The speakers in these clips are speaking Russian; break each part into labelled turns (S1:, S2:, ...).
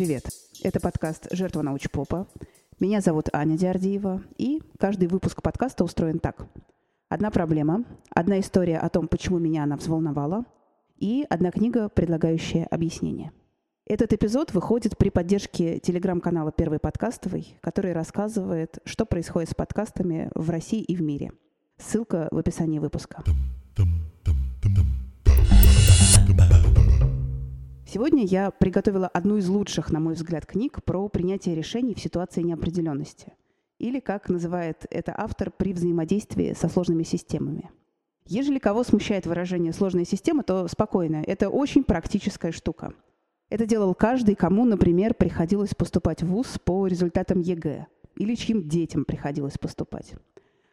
S1: Привет! Это подкаст «Жертва научпопа». Меня зовут Аня Диардиева, и каждый выпуск подкаста устроен так. Одна проблема, одна история о том, почему меня она взволновала, и одна книга, предлагающая объяснение. Этот эпизод выходит при поддержке телеграм-канала «Первый подкастовый», который рассказывает, что происходит с подкастами в России и в мире. Ссылка в описании выпуска. Сегодня я приготовила одну из лучших, на мой взгляд, книг про принятие решений в ситуации неопределенности. Или, как называет это автор, при взаимодействии со сложными системами. Ежели кого смущает выражение «сложная система», то спокойно. Это очень практическая штука. Это делал каждый, кому, например, приходилось поступать в ВУЗ по результатам ЕГЭ. Или чьим детям приходилось поступать.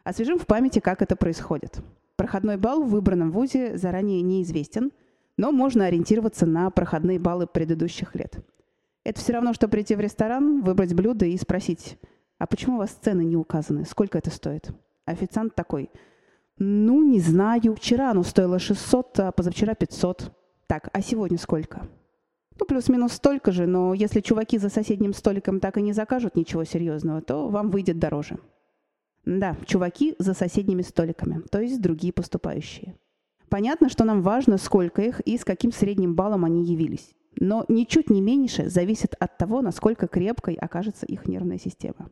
S1: Освежим в памяти, как это происходит. Проходной балл в выбранном ВУЗе заранее неизвестен – но можно ориентироваться на проходные баллы предыдущих лет. Это все равно, что прийти в ресторан, выбрать блюдо и спросить, а почему у вас цены не указаны, сколько это стоит? Официант такой, ну, не знаю, вчера оно стоило 600, а позавчера 500. Так, а сегодня сколько? Ну, плюс-минус столько же, но если чуваки за соседним столиком так и не закажут ничего серьезного, то вам выйдет дороже. Да, чуваки за соседними столиками, то есть другие поступающие. Понятно, что нам важно, сколько их и с каким средним баллом они явились. Но ничуть не меньше зависит от того, насколько крепкой окажется их нервная система.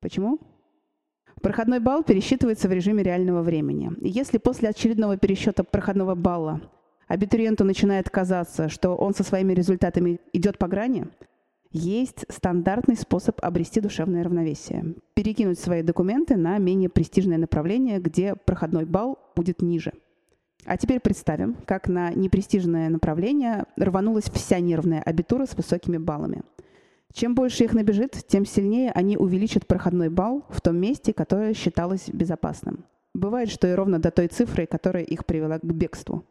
S1: Почему? Проходной балл пересчитывается в режиме реального времени. И если после очередного пересчета проходного балла абитуриенту начинает казаться, что он со своими результатами идет по грани, есть стандартный способ обрести душевное равновесие. Перекинуть свои документы на менее престижное направление, где проходной балл будет ниже – а теперь представим, как на непрестижное направление рванулась вся нервная абитура с высокими баллами. Чем больше их набежит, тем сильнее они увеличат проходной балл в том месте, которое считалось безопасным. Бывает, что и ровно до той цифры, которая их привела к бегству.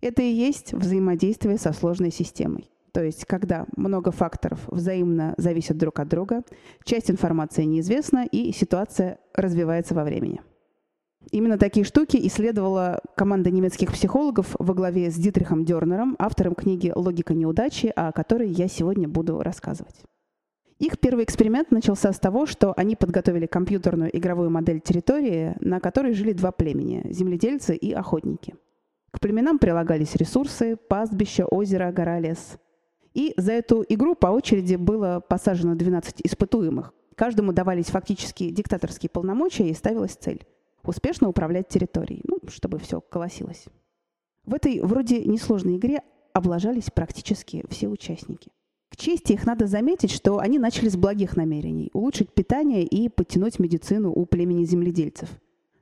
S1: Это и есть взаимодействие со сложной системой. То есть, когда много факторов взаимно зависят друг от друга, часть информации неизвестна, и ситуация развивается во времени. Именно такие штуки исследовала команда немецких психологов во главе с Дитрихом Дернером, автором книги «Логика неудачи», о которой я сегодня буду рассказывать. Их первый эксперимент начался с того, что они подготовили компьютерную игровую модель территории, на которой жили два племени – земледельцы и охотники. К племенам прилагались ресурсы, пастбища, озеро, гора, лес. И за эту игру по очереди было посажено 12 испытуемых. Каждому давались фактически диктаторские полномочия и ставилась цель успешно управлять территорией, ну, чтобы все колосилось. В этой вроде несложной игре облажались практически все участники. К чести их надо заметить, что они начали с благих намерений – улучшить питание и подтянуть медицину у племени земледельцев.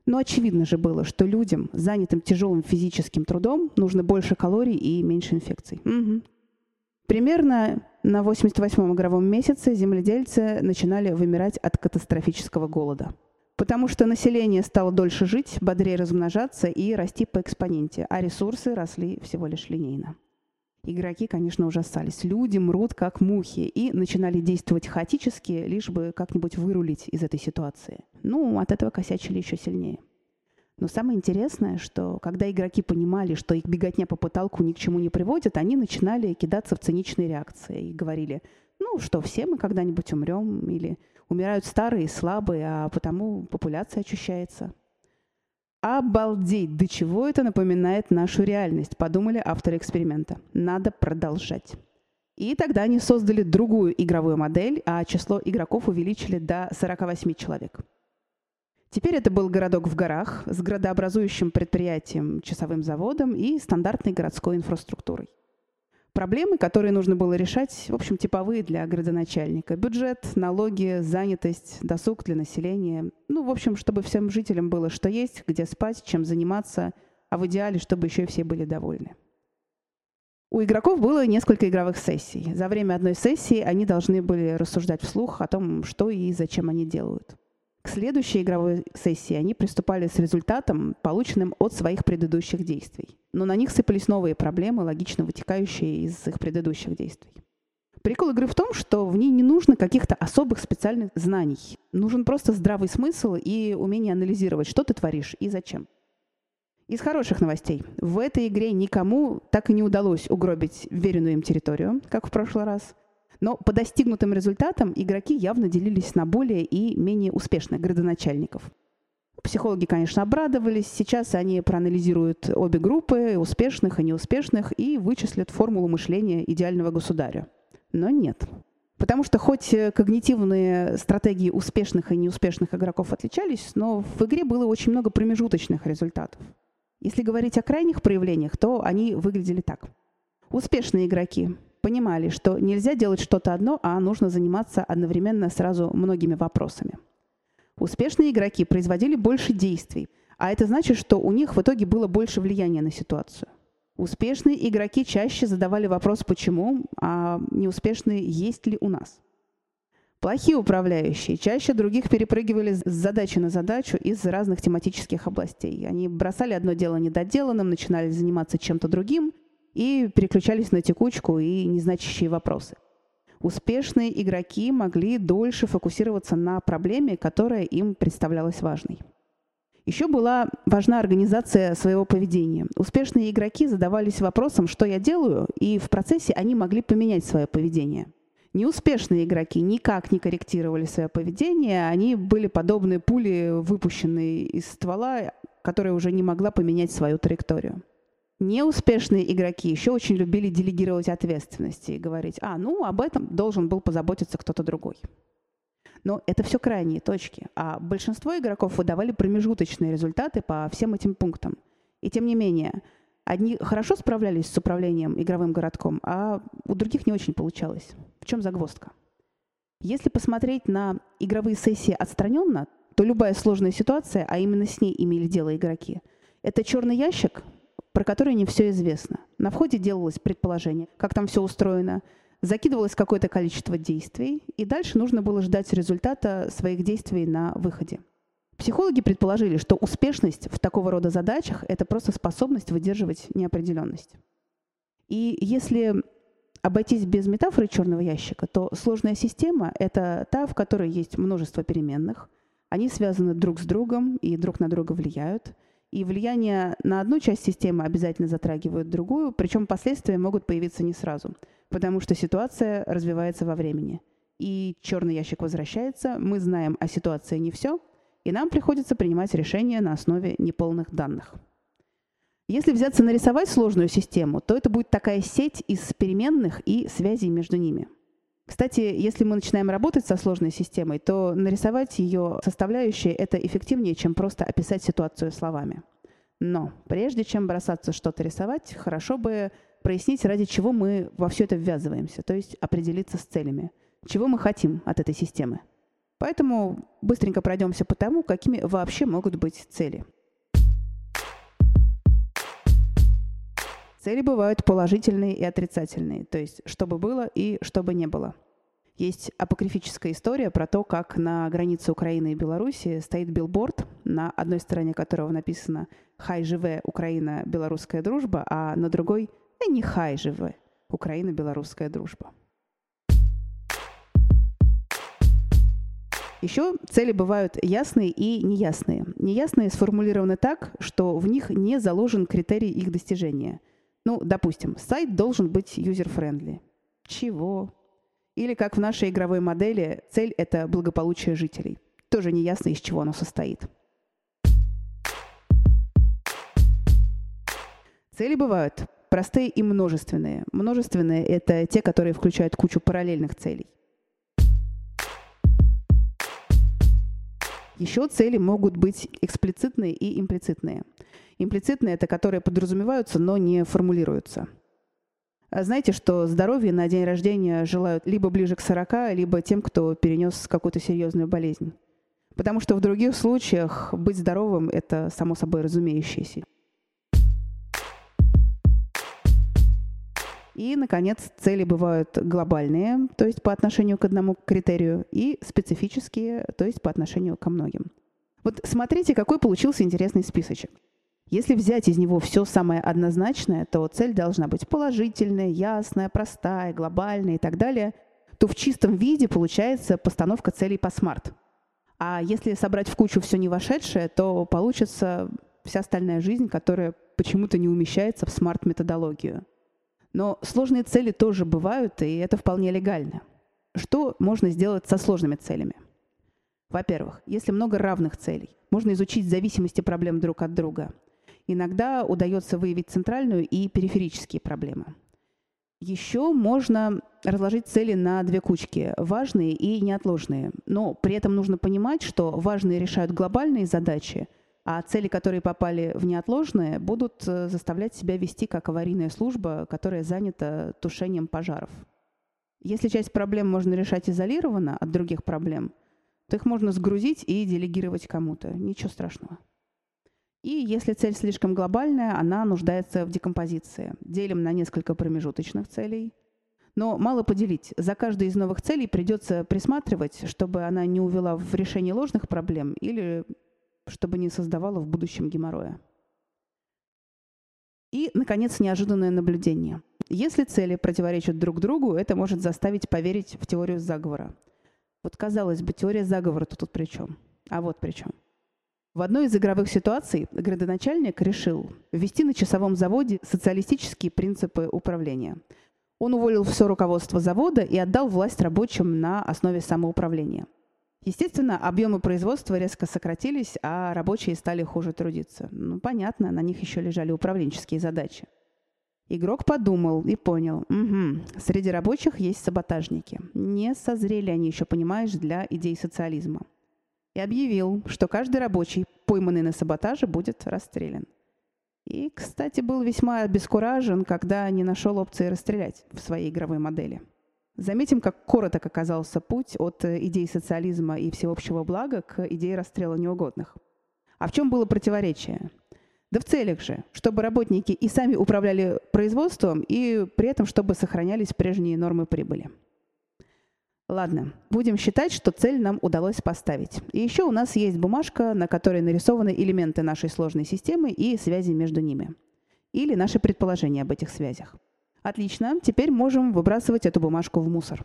S1: Но очевидно же было, что людям, занятым тяжелым физическим трудом, нужно больше калорий и меньше инфекций. Угу. Примерно на 88-м игровом месяце земледельцы начинали вымирать от катастрофического голода – Потому что население стало дольше жить, бодрее размножаться и расти по экспоненте, а ресурсы росли всего лишь линейно. Игроки, конечно, ужасались. Люди мрут, как мухи, и начинали действовать хаотически, лишь бы как-нибудь вырулить из этой ситуации. Ну, от этого косячили еще сильнее. Но самое интересное, что когда игроки понимали, что их беготня по потолку ни к чему не приводит, они начинали кидаться в циничные реакции и говорили, ну что, все мы когда-нибудь умрем, или умирают старые и слабые, а потому популяция очищается. Обалдеть, до чего это напоминает нашу реальность, подумали авторы эксперимента. Надо продолжать. И тогда они создали другую игровую модель, а число игроков увеличили до 48 человек. Теперь это был городок в горах с градообразующим предприятием, часовым заводом и стандартной городской инфраструктурой. Проблемы, которые нужно было решать, в общем, типовые для градоначальника. Бюджет, налоги, занятость, досуг для населения. Ну, в общем, чтобы всем жителям было что есть, где спать, чем заниматься, а в идеале, чтобы еще и все были довольны. У игроков было несколько игровых сессий. За время одной сессии они должны были рассуждать вслух о том, что и зачем они делают. К следующей игровой сессии они приступали с результатом, полученным от своих предыдущих действий. Но на них сыпались новые проблемы, логично вытекающие из их предыдущих действий. Прикол игры в том, что в ней не нужно каких-то особых специальных знаний. Нужен просто здравый смысл и умение анализировать, что ты творишь и зачем. Из хороших новостей. В этой игре никому так и не удалось угробить веренную им территорию, как в прошлый раз. Но по достигнутым результатам игроки явно делились на более и менее успешных градоначальников. Психологи, конечно, обрадовались. Сейчас они проанализируют обе группы, успешных и неуспешных, и вычислят формулу мышления идеального государя. Но нет. Потому что хоть когнитивные стратегии успешных и неуспешных игроков отличались, но в игре было очень много промежуточных результатов. Если говорить о крайних проявлениях, то они выглядели так. Успешные игроки понимали, что нельзя делать что-то одно, а нужно заниматься одновременно сразу многими вопросами. Успешные игроки производили больше действий, а это значит, что у них в итоге было больше влияния на ситуацию. Успешные игроки чаще задавали вопрос «почему?», а неуспешные «есть ли у нас?». Плохие управляющие чаще других перепрыгивали с задачи на задачу из разных тематических областей. Они бросали одно дело недоделанным, начинали заниматься чем-то другим и переключались на текучку и незначащие вопросы. Успешные игроки могли дольше фокусироваться на проблеме, которая им представлялась важной. Еще была важна организация своего поведения. Успешные игроки задавались вопросом, что я делаю, и в процессе они могли поменять свое поведение – Неуспешные игроки никак не корректировали свое поведение, они были подобны пули, выпущенные из ствола, которая уже не могла поменять свою траекторию. Неуспешные игроки еще очень любили делегировать ответственности и говорить, а, ну, об этом должен был позаботиться кто-то другой. Но это все крайние точки, а большинство игроков выдавали промежуточные результаты по всем этим пунктам. И тем не менее, Одни хорошо справлялись с управлением игровым городком, а у других не очень получалось. В чем загвоздка? Если посмотреть на игровые сессии отстраненно, то любая сложная ситуация, а именно с ней имели дело игроки, это черный ящик, про который не все известно. На входе делалось предположение, как там все устроено, закидывалось какое-то количество действий, и дальше нужно было ждать результата своих действий на выходе. Психологи предположили, что успешность в такого рода задачах – это просто способность выдерживать неопределенность. И если обойтись без метафоры черного ящика, то сложная система – это та, в которой есть множество переменных. Они связаны друг с другом и друг на друга влияют. И влияние на одну часть системы обязательно затрагивают другую, причем последствия могут появиться не сразу, потому что ситуация развивается во времени. И черный ящик возвращается, мы знаем о ситуации не все – и нам приходится принимать решения на основе неполных данных. Если взяться нарисовать сложную систему, то это будет такая сеть из переменных и связей между ними. Кстати, если мы начинаем работать со сложной системой, то нарисовать ее составляющие – это эффективнее, чем просто описать ситуацию словами. Но прежде чем бросаться что-то рисовать, хорошо бы прояснить, ради чего мы во все это ввязываемся, то есть определиться с целями. Чего мы хотим от этой системы? Поэтому быстренько пройдемся по тому, какими вообще могут быть цели. Цели бывают положительные и отрицательные, то есть чтобы было и чтобы не было. Есть апокрифическая история про то, как на границе Украины и Беларуси стоит билборд, на одной стороне которого написано «Хай живе Украина, белорусская дружба», а на другой «Э, «Не хай живе Украина, белорусская дружба». Еще цели бывают ясные и неясные. Неясные сформулированы так, что в них не заложен критерий их достижения. Ну, допустим, сайт должен быть user-friendly. Чего? Или как в нашей игровой модели, цель – это благополучие жителей. Тоже неясно, из чего оно состоит. Цели бывают простые и множественные. Множественные – это те, которые включают кучу параллельных целей. Еще цели могут быть эксплицитные и имплицитные. Имплицитные – это которые подразумеваются, но не формулируются. А знаете, что здоровье на день рождения желают либо ближе к 40, либо тем, кто перенес какую-то серьезную болезнь. Потому что в других случаях быть здоровым – это само собой разумеющееся. И, наконец, цели бывают глобальные, то есть по отношению к одному критерию, и специфические, то есть по отношению ко многим. Вот смотрите, какой получился интересный списочек. Если взять из него все самое однозначное, то цель должна быть положительная, ясная, простая, глобальная и так далее, то в чистом виде получается постановка целей по смарт. А если собрать в кучу все не вошедшее, то получится вся остальная жизнь, которая почему-то не умещается в смарт-методологию. Но сложные цели тоже бывают, и это вполне легально. Что можно сделать со сложными целями? Во-первых, если много равных целей, можно изучить зависимости проблем друг от друга. Иногда удается выявить центральную и периферические проблемы. Еще можно разложить цели на две кучки – важные и неотложные. Но при этом нужно понимать, что важные решают глобальные задачи, а цели, которые попали в неотложные, будут э, заставлять себя вести как аварийная служба, которая занята тушением пожаров. Если часть проблем можно решать изолированно от других проблем, то их можно сгрузить и делегировать кому-то. Ничего страшного. И если цель слишком глобальная, она нуждается в декомпозиции. Делим на несколько промежуточных целей. Но мало поделить. За каждой из новых целей придется присматривать, чтобы она не увела в решение ложных проблем или чтобы не создавала в будущем геморроя. И, наконец, неожиданное наблюдение. Если цели противоречат друг другу, это может заставить поверить в теорию заговора. Вот казалось бы, теория заговора-то тут при чем? А вот при чем. В одной из игровых ситуаций градоначальник решил ввести на часовом заводе социалистические принципы управления. Он уволил все руководство завода и отдал власть рабочим на основе самоуправления. Естественно, объемы производства резко сократились, а рабочие стали хуже трудиться. Ну, понятно, на них еще лежали управленческие задачи. Игрок подумал и понял, угу, среди рабочих есть саботажники. Не созрели они еще, понимаешь, для идей социализма и объявил, что каждый рабочий, пойманный на саботаже, будет расстрелян. И, кстати, был весьма обескуражен, когда не нашел опции расстрелять в своей игровой модели. Заметим, как короток оказался путь от э, идей социализма и всеобщего блага к идее расстрела неугодных. А в чем было противоречие? Да в целях же, чтобы работники и сами управляли производством, и при этом, чтобы сохранялись прежние нормы прибыли. Ладно, будем считать, что цель нам удалось поставить. И еще у нас есть бумажка, на которой нарисованы элементы нашей сложной системы и связи между ними. Или наши предположения об этих связях. Отлично, теперь можем выбрасывать эту бумажку в мусор.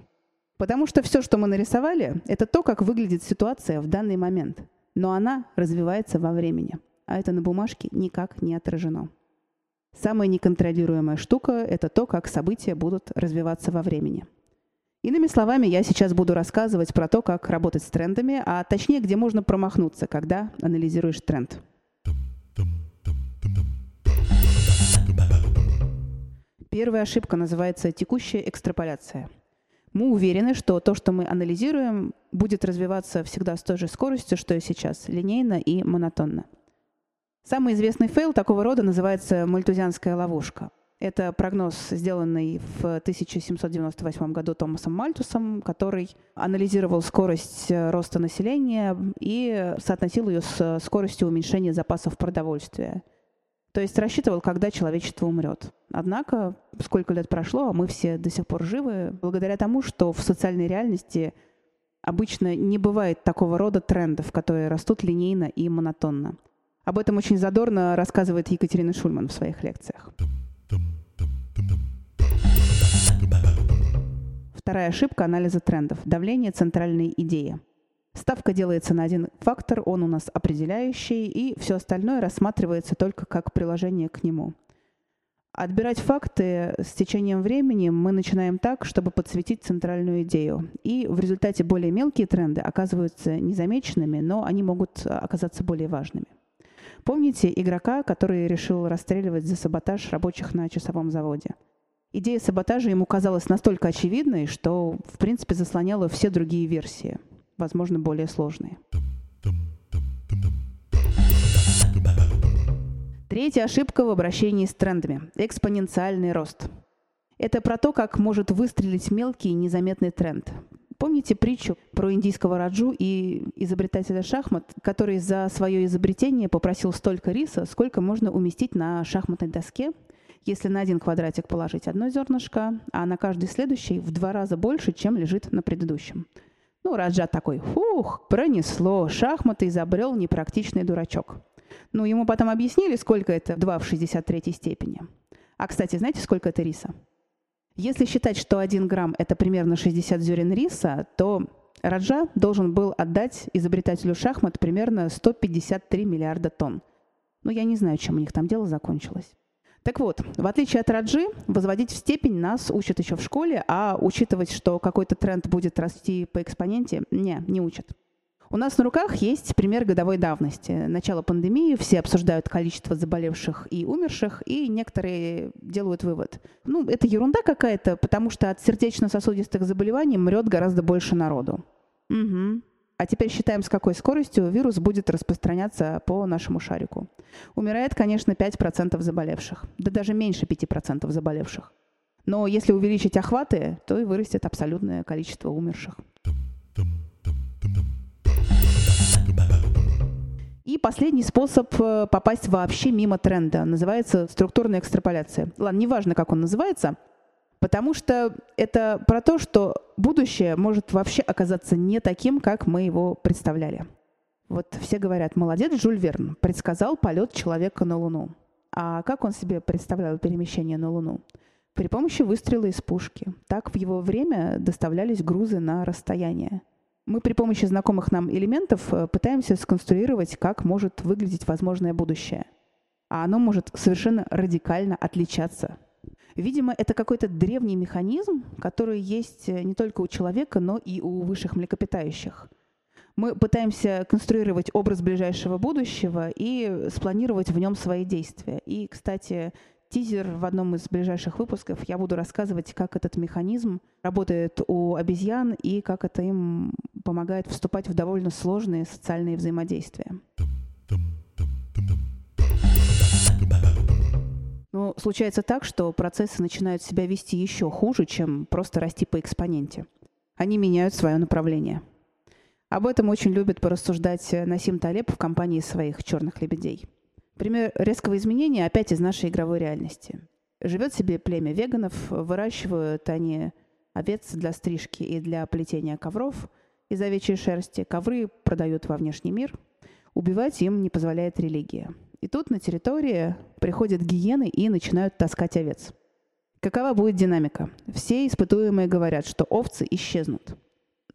S1: Потому что все, что мы нарисовали, это то, как выглядит ситуация в данный момент. Но она развивается во времени. А это на бумажке никак не отражено. Самая неконтролируемая штука – это то, как события будут развиваться во времени – Иными словами, я сейчас буду рассказывать про то, как работать с трендами, а точнее, где можно промахнуться, когда анализируешь тренд. Первая ошибка называется текущая экстраполяция. Мы уверены, что то, что мы анализируем, будет развиваться всегда с той же скоростью, что и сейчас, линейно и монотонно. Самый известный fail такого рода называется мальтузианская ловушка – это прогноз, сделанный в 1798 году Томасом Мальтусом, который анализировал скорость э, роста населения и соотносил ее с скоростью уменьшения запасов продовольствия. То есть рассчитывал, когда человечество умрет. Однако, сколько лет прошло, а мы все до сих пор живы, благодаря тому, что в социальной реальности обычно не бывает такого рода трендов, которые растут линейно и монотонно. Об этом очень задорно рассказывает Екатерина Шульман в своих лекциях. Вторая ошибка анализа трендов. Давление центральной идеи. Ставка делается на один фактор, он у нас определяющий, и все остальное рассматривается только как приложение к нему. Отбирать факты с течением времени мы начинаем так, чтобы подсветить центральную идею. И в результате более мелкие тренды оказываются незамеченными, но они могут оказаться более важными. Помните игрока, который решил расстреливать за саботаж рабочих на часовом заводе? Идея саботажа ему казалась настолько очевидной, что, в принципе, заслоняла все другие версии, возможно, более сложные. Третья ошибка в обращении с трендами – экспоненциальный рост. Это про то, как может выстрелить мелкий незаметный тренд. Помните притчу про индийского раджу и изобретателя шахмат, который за свое изобретение попросил столько риса, сколько можно уместить на шахматной доске – если на один квадратик положить одно зернышко, а на каждый следующий в два раза больше, чем лежит на предыдущем. Ну, Раджа такой, фух, пронесло, шахматы изобрел непрактичный дурачок. Ну, ему потом объяснили, сколько это 2 в 63 степени. А, кстати, знаете, сколько это риса? Если считать, что 1 грамм – это примерно 60 зерен риса, то Раджа должен был отдать изобретателю шахмат примерно 153 миллиарда тонн. Ну, я не знаю, чем у них там дело закончилось. Так вот, в отличие от Раджи, возводить в степень нас учат еще в школе, а учитывать, что какой-то тренд будет расти по экспоненте, не, не учат. У нас на руках есть пример годовой давности. Начало пандемии, все обсуждают количество заболевших и умерших, и некоторые делают вывод. Ну, это ерунда какая-то, потому что от сердечно-сосудистых заболеваний мрет гораздо больше народу. Угу. А теперь считаем, с какой скоростью вирус будет распространяться по нашему шарику. Умирает, конечно, 5% заболевших, да даже меньше 5% заболевших. Но если увеличить охваты, то и вырастет абсолютное количество умерших. И последний способ э, попасть вообще мимо тренда называется структурная экстраполяция. Ладно, неважно, как он называется, потому что это про то, что будущее может вообще оказаться не таким, как мы его представляли. Вот все говорят, молодец, Жюль Верн предсказал полет человека на Луну. А как он себе представлял перемещение на Луну? При помощи выстрела из пушки. Так в его время доставлялись грузы на расстояние – мы при помощи знакомых нам элементов э, пытаемся сконструировать, как может выглядеть возможное будущее. А оно может совершенно радикально отличаться. Видимо, это какой-то древний механизм, который есть э, не только у человека, но и у высших млекопитающих. Мы пытаемся конструировать образ ближайшего будущего и спланировать в нем свои действия. И, кстати, тизер в одном из ближайших выпусков. Я буду рассказывать, как этот механизм работает у обезьян и как это им помогает вступать в довольно сложные социальные взаимодействия. Но случается так, что процессы начинают себя вести еще хуже, чем просто расти по экспоненте. Они меняют свое направление. Об этом очень любит порассуждать Насим Талеб в компании своих черных лебедей. Пример резкого изменения опять из нашей игровой реальности. Живет себе племя веганов, выращивают они овец для стрижки и для плетения ковров из овечьей шерсти. Ковры продают во внешний мир. Убивать им не позволяет религия. И тут на территории приходят гиены и начинают таскать овец. Какова будет динамика? Все испытуемые говорят, что овцы исчезнут.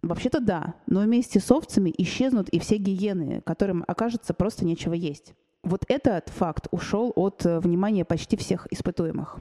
S1: Вообще-то да, но вместе с овцами исчезнут и все гиены, которым окажется просто нечего есть. Вот этот факт ушел от э, внимания почти всех испытуемых.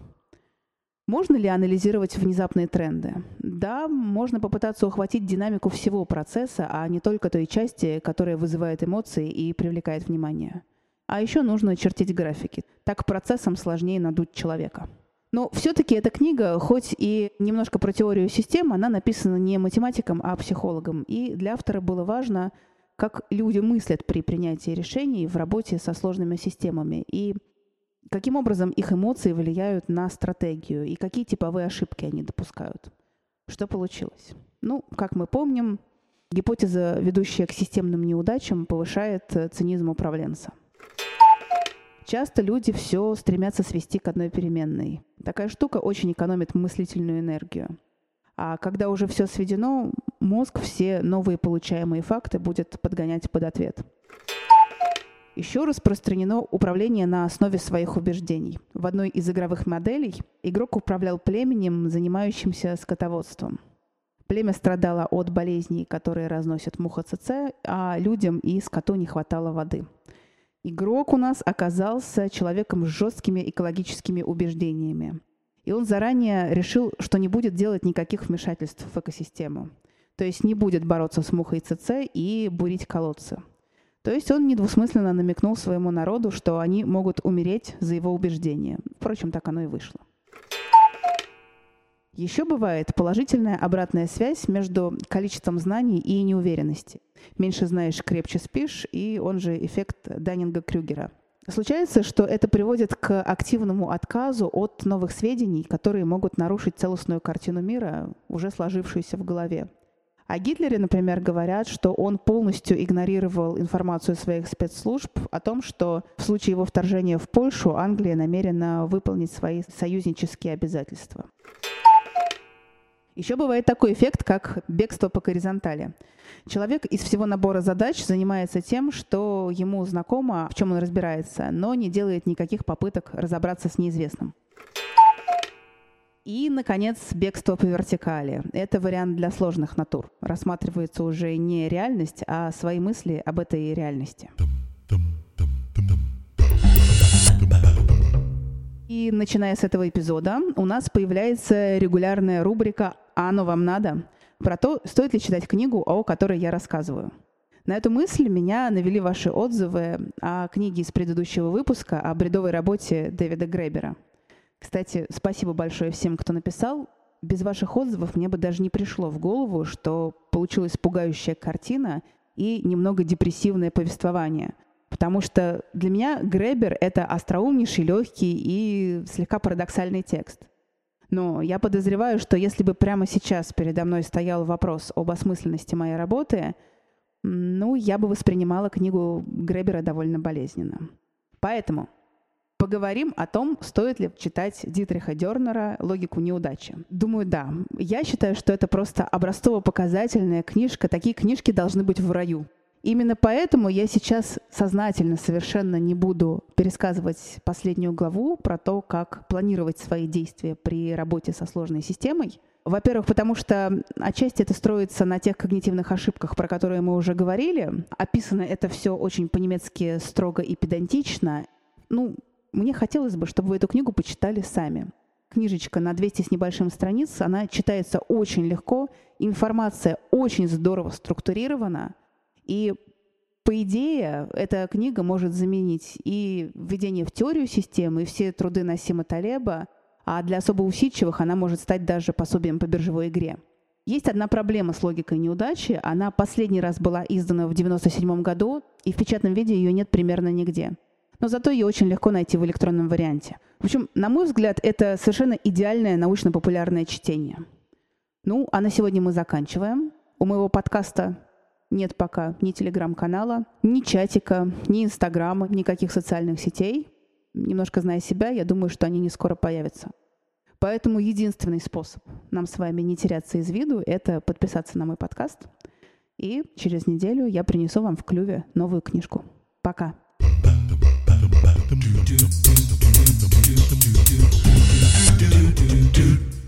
S1: Можно ли анализировать внезапные тренды? Да, можно попытаться ухватить динамику всего процесса, а не только той части, которая вызывает эмоции и привлекает внимание. А еще нужно чертить графики. Так процессом сложнее надуть человека. Но все-таки эта книга, хоть и немножко про теорию систем, она написана не математиком, а психологом. И для автора было важно как люди мыслят при принятии решений в работе со сложными системами и каким образом их эмоции влияют на стратегию и какие типовые ошибки они допускают. Что получилось? Ну, как мы помним, гипотеза, ведущая к системным неудачам, повышает цинизм управленца. Часто люди все стремятся свести к одной переменной. Такая штука очень экономит мыслительную энергию. А когда уже все сведено, мозг все новые получаемые факты будет подгонять под ответ. Еще распространено управление на основе своих убеждений. В одной из игровых моделей игрок управлял племенем, занимающимся скотоводством. Племя страдало от болезней, которые разносят муха ЦЦ, а людям и скоту не хватало воды. Игрок у нас оказался человеком с жесткими экологическими убеждениями. И он заранее решил, что не будет делать никаких вмешательств в экосистему. То есть не будет бороться с мухой ЦЦ и бурить колодцы. То есть он недвусмысленно намекнул своему народу, что они могут умереть за его убеждения. Впрочем, так оно и вышло. Еще бывает положительная обратная связь между количеством знаний и неуверенности. Меньше знаешь, крепче спишь, и он же эффект Даннинга-Крюгера – Случается, что это приводит к активному отказу от новых сведений, которые могут нарушить целостную картину мира, уже сложившуюся в голове. О Гитлере, например, говорят, что он полностью игнорировал информацию своих спецслужб о том, что в случае его вторжения в Польшу Англия намерена выполнить свои союзнические обязательства. Еще бывает такой эффект, как бегство по горизонтали. Человек из всего набора задач занимается тем, что ему знакомо, в чем он разбирается, но не делает никаких попыток разобраться с неизвестным. И, наконец, бегство по вертикали. Это вариант для сложных натур. Рассматривается уже не реальность, а свои мысли об этой реальности. И начиная с этого эпизода у нас появляется регулярная рубрика «А оно вам надо?» про то, стоит ли читать книгу, о которой я рассказываю. На эту мысль меня навели ваши отзывы о книге из предыдущего выпуска о бредовой работе Дэвида Гребера. Кстати, спасибо большое всем, кто написал. Без ваших отзывов мне бы даже не пришло в голову, что получилась пугающая картина и немного депрессивное повествование. Потому что для меня Гребер — это остроумнейший, легкий и слегка парадоксальный текст. Но я подозреваю, что если бы прямо сейчас передо мной стоял вопрос об осмысленности моей работы — ну, я бы воспринимала книгу Гребера довольно болезненно. Поэтому поговорим о том, стоит ли читать Дитриха Дернера «Логику неудачи». Думаю, да. Я считаю, что это просто образцово-показательная книжка. Такие книжки должны быть в раю. Именно поэтому я сейчас сознательно совершенно не буду пересказывать последнюю главу про то, как планировать свои действия при работе со сложной системой. Во-первых, потому что отчасти это строится на тех когнитивных ошибках, про которые мы уже говорили. Описано это все очень по-немецки строго и педантично. Ну, мне хотелось бы, чтобы вы эту книгу почитали сами. Книжечка на 200 с небольшим страниц, она читается очень легко, информация очень здорово структурирована, и по идее, эта книга может заменить и введение в теорию системы, и все труды Насима Талеба, а для особо усидчивых она может стать даже пособием по биржевой игре. Есть одна проблема с логикой неудачи. Она последний раз была издана в 1997 году, и в печатном виде ее нет примерно нигде. Но зато ее очень легко найти в электронном варианте. В общем, на мой взгляд, это совершенно идеальное научно-популярное чтение. Ну, а на сегодня мы заканчиваем. У моего подкаста нет пока ни телеграм-канала, ни чатика, ни инстаграма, никаких социальных сетей. Немножко зная себя, я думаю, что они не скоро появятся. Поэтому единственный способ нам с вами не теряться из виду – это подписаться на мой подкаст. И через неделю я принесу вам в клюве новую книжку. Пока! do do do do do do do do do do do do